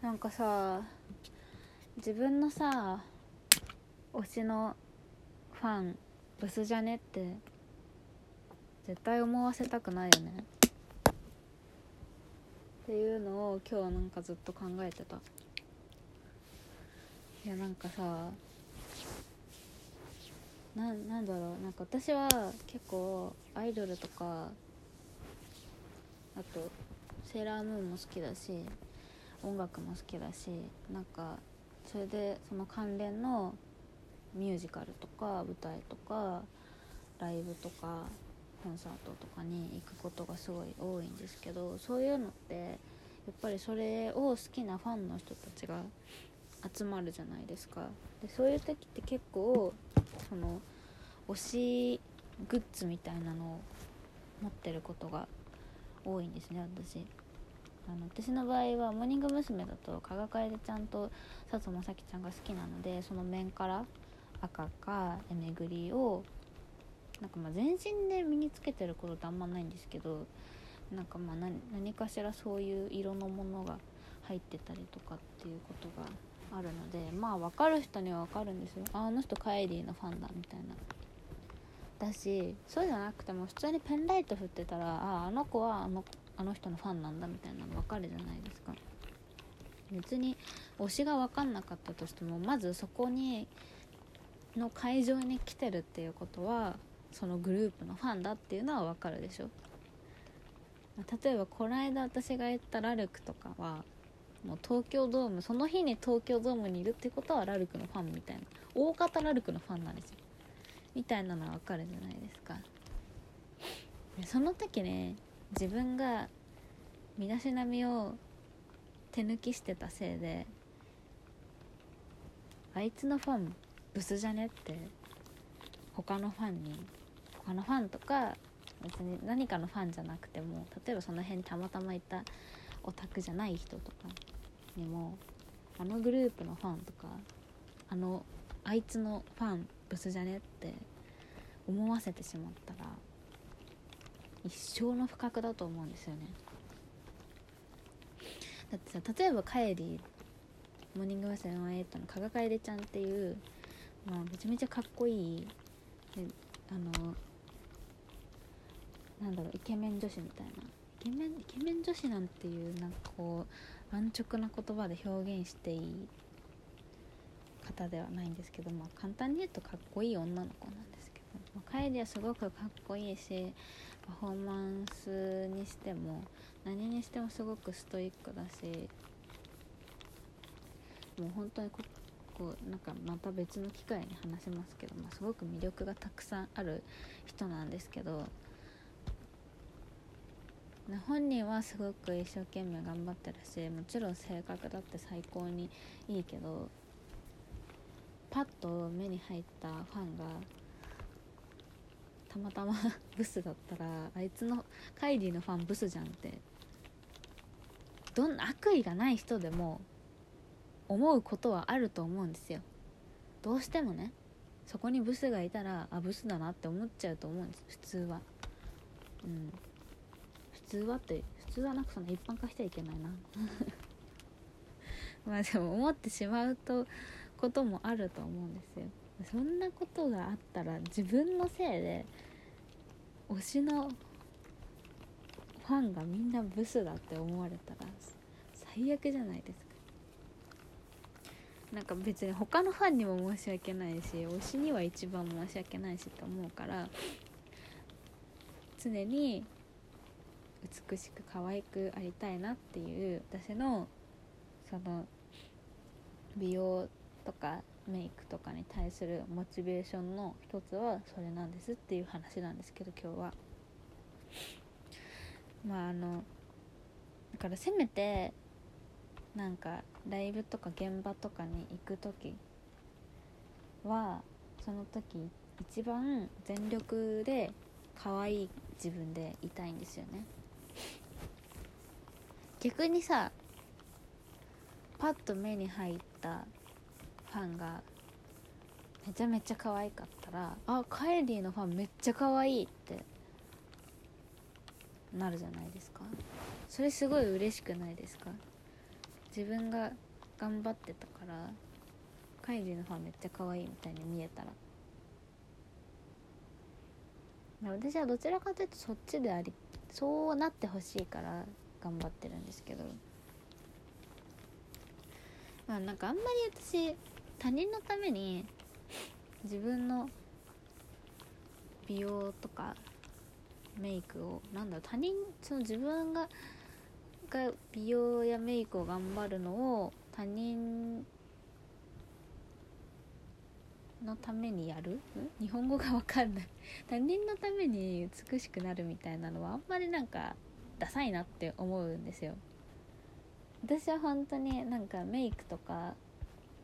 なんかさ自分のさ推しのファンブスじゃねって絶対思わせたくないよね。っていうのを今日なんかずっと考えてた。いやなんかさななんだろう。なんか私は結構アイドルとかあとセーラームーンも好きだし音楽も好きだしなんかそれでその関連のミュージカルとか舞台とかライブとかコンサートとかに行くことがすごい多いんですけどそういうのってやっぱりそれを好きなファンの人たちが集まるじゃないですか。でそういう時って結構その推しグッズみたいなのを持ってることが多いんですね私。あの私の場合はモーニング娘。だと加賀楓ちゃんと佐藤正樹ちゃんが好きなのでその面から赤かえめぐりをなんかまあ全身で身につけてることってあんまないんですけどなんかまあ何かしらそういう色のものが入ってたりとかっていうことがあるのでまあ分かる人には分かるんですよああの人カイリーのファンだみたいなだしそうじゃなくても普通にペンライト振ってたらあああの子はあのあの人のファンなんだみたいなの分かるじゃないですか。別に推しが分かんなかったとしてもまずそこにの会場に来てるっていうことはそのグループのファンだっていうのは分かるでしょ。例えばこの間私が言ったラルクとかはもう東京ドームその日に東京ドームにいるってことはラルクのファンみたいな大方ラルクのファンなんですよ。みたいなのは分かるじゃないですか。その時ね自分が身だしなみを手抜きしてたせいであいつのファンブスじゃねって他のファンに他のファンとか別に何かのファンじゃなくても例えばその辺にたまたまいたオタクじゃない人とかにもあのグループのファンとかあのあいつのファンブスじゃねって思わせてしまったら一生の不覚だと思うんですよねだってさ例えばカエリモーニング娘。の8の加賀楓ちゃんっていう、まあ、めちゃめちゃかっこいいあのなんだろうイケメン女子みたいなイケメンイケメン女子なんていうなんかこう安直な言葉で表現していい方ではないんですけど、まあ、簡単に言うとかっこいい女の子なんですけど、まあ、カエリはすごくかっこいいしパフォーマンスにしても何にしてもすごくストイックだしもう本当にここうなんかまた別の機会に話しますけど、まあ、すごく魅力がたくさんある人なんですけど本人はすごく一生懸命頑張ってるしもちろん性格だって最高にいいけどパッと目に入ったファンがまたま ブスだったらあいつのカイリーのファンブスじゃんって。どんな悪意がない人でも思うことはあると思うんですよ。どうしてもね。そこにブスがいたらあブスだなって思っちゃうと思うんです。普通は。うん。普通はって普通はなんかその一般化しちゃいけないな。まあでも思ってしまうとこともあると思うんですよ。そんなことがあったら自分のせいで推しのファンがみんなブスだって思われたら最悪じゃないですか。なんか別に他のファンにも申し訳ないし推しには一番申し訳ないしと思うから常に美しく可愛くありたいなっていう私のその美容とかメイクとかに対するモチベーションの一つはそれなんですっていう話なんですけど今日は。まああのだからせめてなんかライブとか現場とかに行く時はその時一番全力で可愛い自分でいたいんですよね。逆にさパッと目に入ったファンがめちゃめちゃ可愛かったらあカエリーのファンめっちゃ可愛いって。なるじゃないですか。それすごい嬉しくないですか？自分が頑張ってたからカイジのファンめっちゃ可愛いみたいに見えたら。私はどちらかというとそっちでありそうなってほしいから頑張ってるんですけど。まあなんかあんまり私他人のために自分の美容とかメイクをなんだろう他人その自分がが美容やメイクを頑張るのを他人のためにやる？日本語が分かんない。他人のために美しくなるみたいなのはあんまりなんかダサいなって思うんですよ。私は本当になんかメイクとか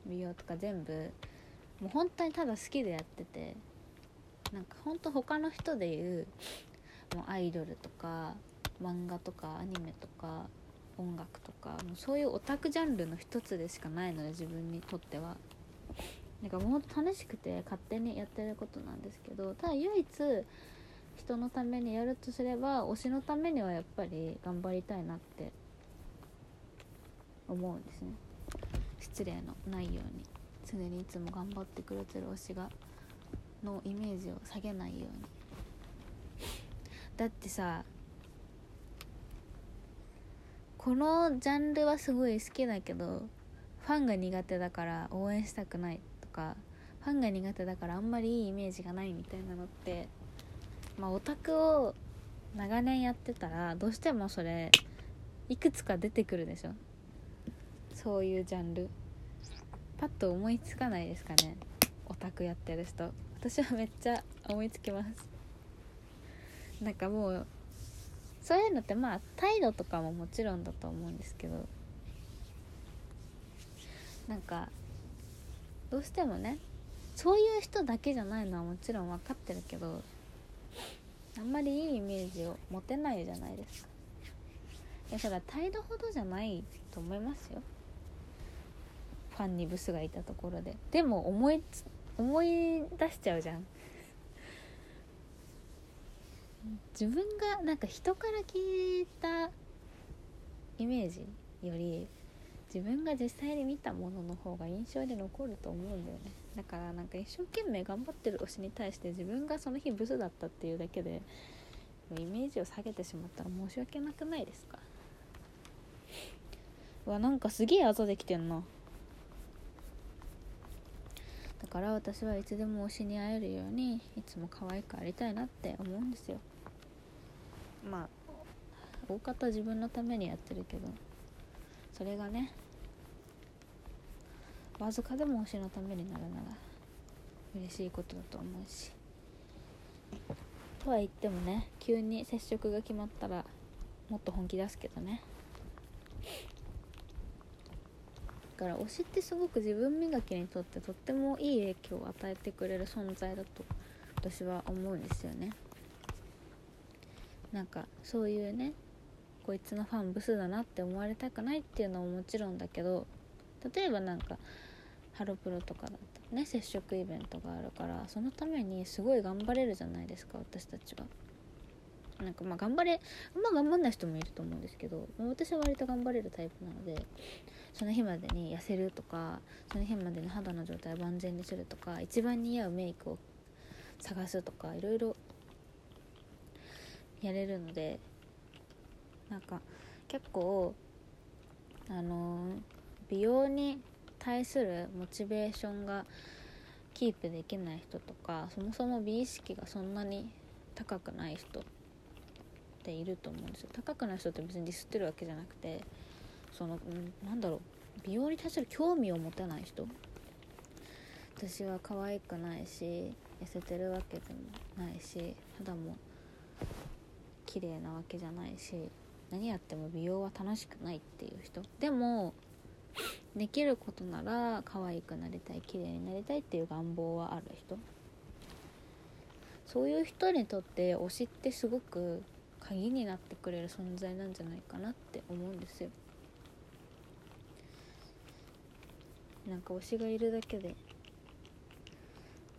美容とか全部もう本当にただ好きでやっててなんか本当他の人で言うもうアイドルとか漫画とかアニメとか音楽とかもうそういうオタクジャンルの一つでしかないので自分にとっては。なんかもう楽しくて勝手にやってることなんですけどただ唯一人のためにやるとすれば推しのためにはやっぱり頑張りたいなって思うんですね。失礼のないように常にいつも頑張ってくれてる推しがのイメージを下げないように。だってさこのジャンルはすごい好きだけどファンが苦手だから応援したくないとかファンが苦手だからあんまりいいイメージがないみたいなのってまあオタクを長年やってたらどうしてもそれいくつか出てくるでしょ。そういうジャンル。パッと思いつかないですかね。オタクやってる人。私はめっちゃ思いつきます。なんかもうそういうのってまあ態度とかももちろんだと思うんですけど。なんかどうしてもねそういう人だけじゃないのはもちろん分かってるけどあんまりいいイメージを持てないじゃないですか。いやそれは態度ほどじゃないと思いますよ。ファンにブスがいたところで。でも思い思い出しちゃうじゃん。自分がなんか人から聞いたイメージより自分が実際に見たものの方が印象に残ると思うんだよね。だからなんか一生懸命頑張ってる推しに対して自分がその日ブスだったっていうだけでイメージを下げてしまったら申し訳なくないですか？うわなんかすげえあざできてんなだから私はいつでも推しに会えるようにいつも可愛くありたいなって思うんですよ。まあ大方自分のためにやってるけどそれがねわずかでも推しのためになるなら嬉しいことだと思うし。とは言ってもね急に接触が決まったらもっと本気出すけどねだから推しってすごく自分磨きにとってとってもいい影響を与えてくれる存在だと私は思うんですよねなんかそういうねこいつのファンブスだなって思われたくないっていうのももちろんだけど例えばなんかハロプロとかだったらね接触イベントがあるからそのためにすごい頑張れるじゃないですか私たちは。なんかまあ頑張れあ頑張んない人もいると思うんですけど私は割と頑張れるタイプなのでその日までに痩せるとかその日までに肌の状態を万全にするとか一番似合うメイクを探すとかいろいろやれるのでなんか結構あの美容に対するモチベーションがキープできない人とかそもそも美意識がそんなに高くない人ていると思うんですよ。高くない人って別にディスってるわけじゃなくてその、ん、なんだろう。美容に対する興味を持てない人。私は可愛くないし痩せてるわけでもないし肌も綺麗なわけじゃないし何やっても美容は楽しくないっていう人。でもできることなら可愛くなりたい綺麗になりたいっていう願望はある人。そういう人にとって推しってすごく鍵になってくれる存在なんじゃないかなって思うんですよ。なんか推しがいるだけで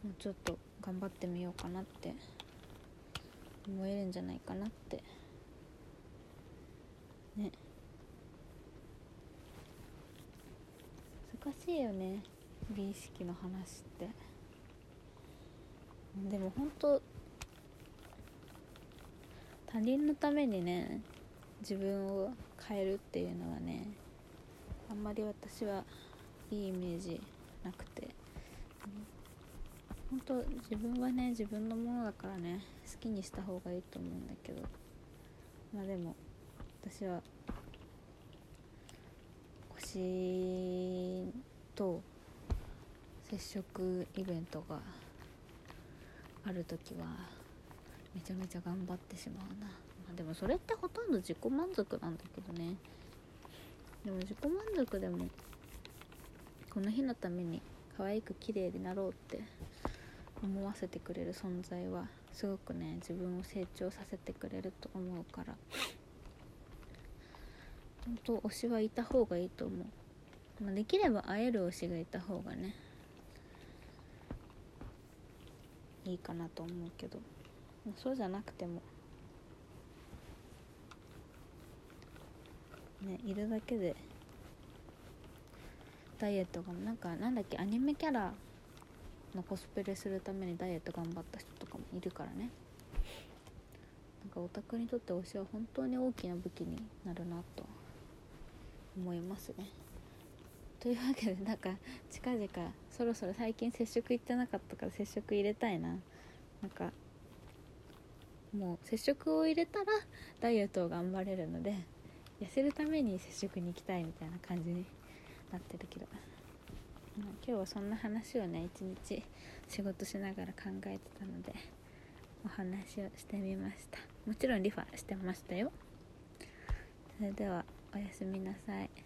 もうちょっと頑張ってみようかなって思えるんじゃないかなって。ね。難しいよね美意識の話って。でも本当他人のためにね自分を変えるっていうのはねあんまり私はいいイメージなくて。本当自分はね自分のものだからね好きにした方がいいと思うんだけど。まあでも私は推しと接触イベントがある時はめちゃめちゃ頑張ってしまうな、まあ、でもそれってほとんど自己満足なんだけどね。でも自己満足でもこの日のために可愛く綺麗になろうって思わせてくれる存在はすごくね自分を成長させてくれると思うから。本当推しはいた方がいいと思う、まあ、できれば会える推しがいた方がねいいかなと思うけど。そうじゃなくてもねいるだけでダイエットがなんかなんだっけアニメキャラのコスプレするためにダイエット頑張った人とかもいるからね。なんかオタクにとって推しは本当に大きな武器になるなと思いますね。というわけでなんか近々そろそろ最近接触行ってなかったから接触入れたいな。なんかもう接触を入れたらダイエットを頑張れるので痩せるために接触に行きたいみたいな感じになってるけど、まあ、今日はそんな話をね一日仕事しながら考えてたのでお話をしてみました。もちろんリファしてましたよ。それではおやすみなさい。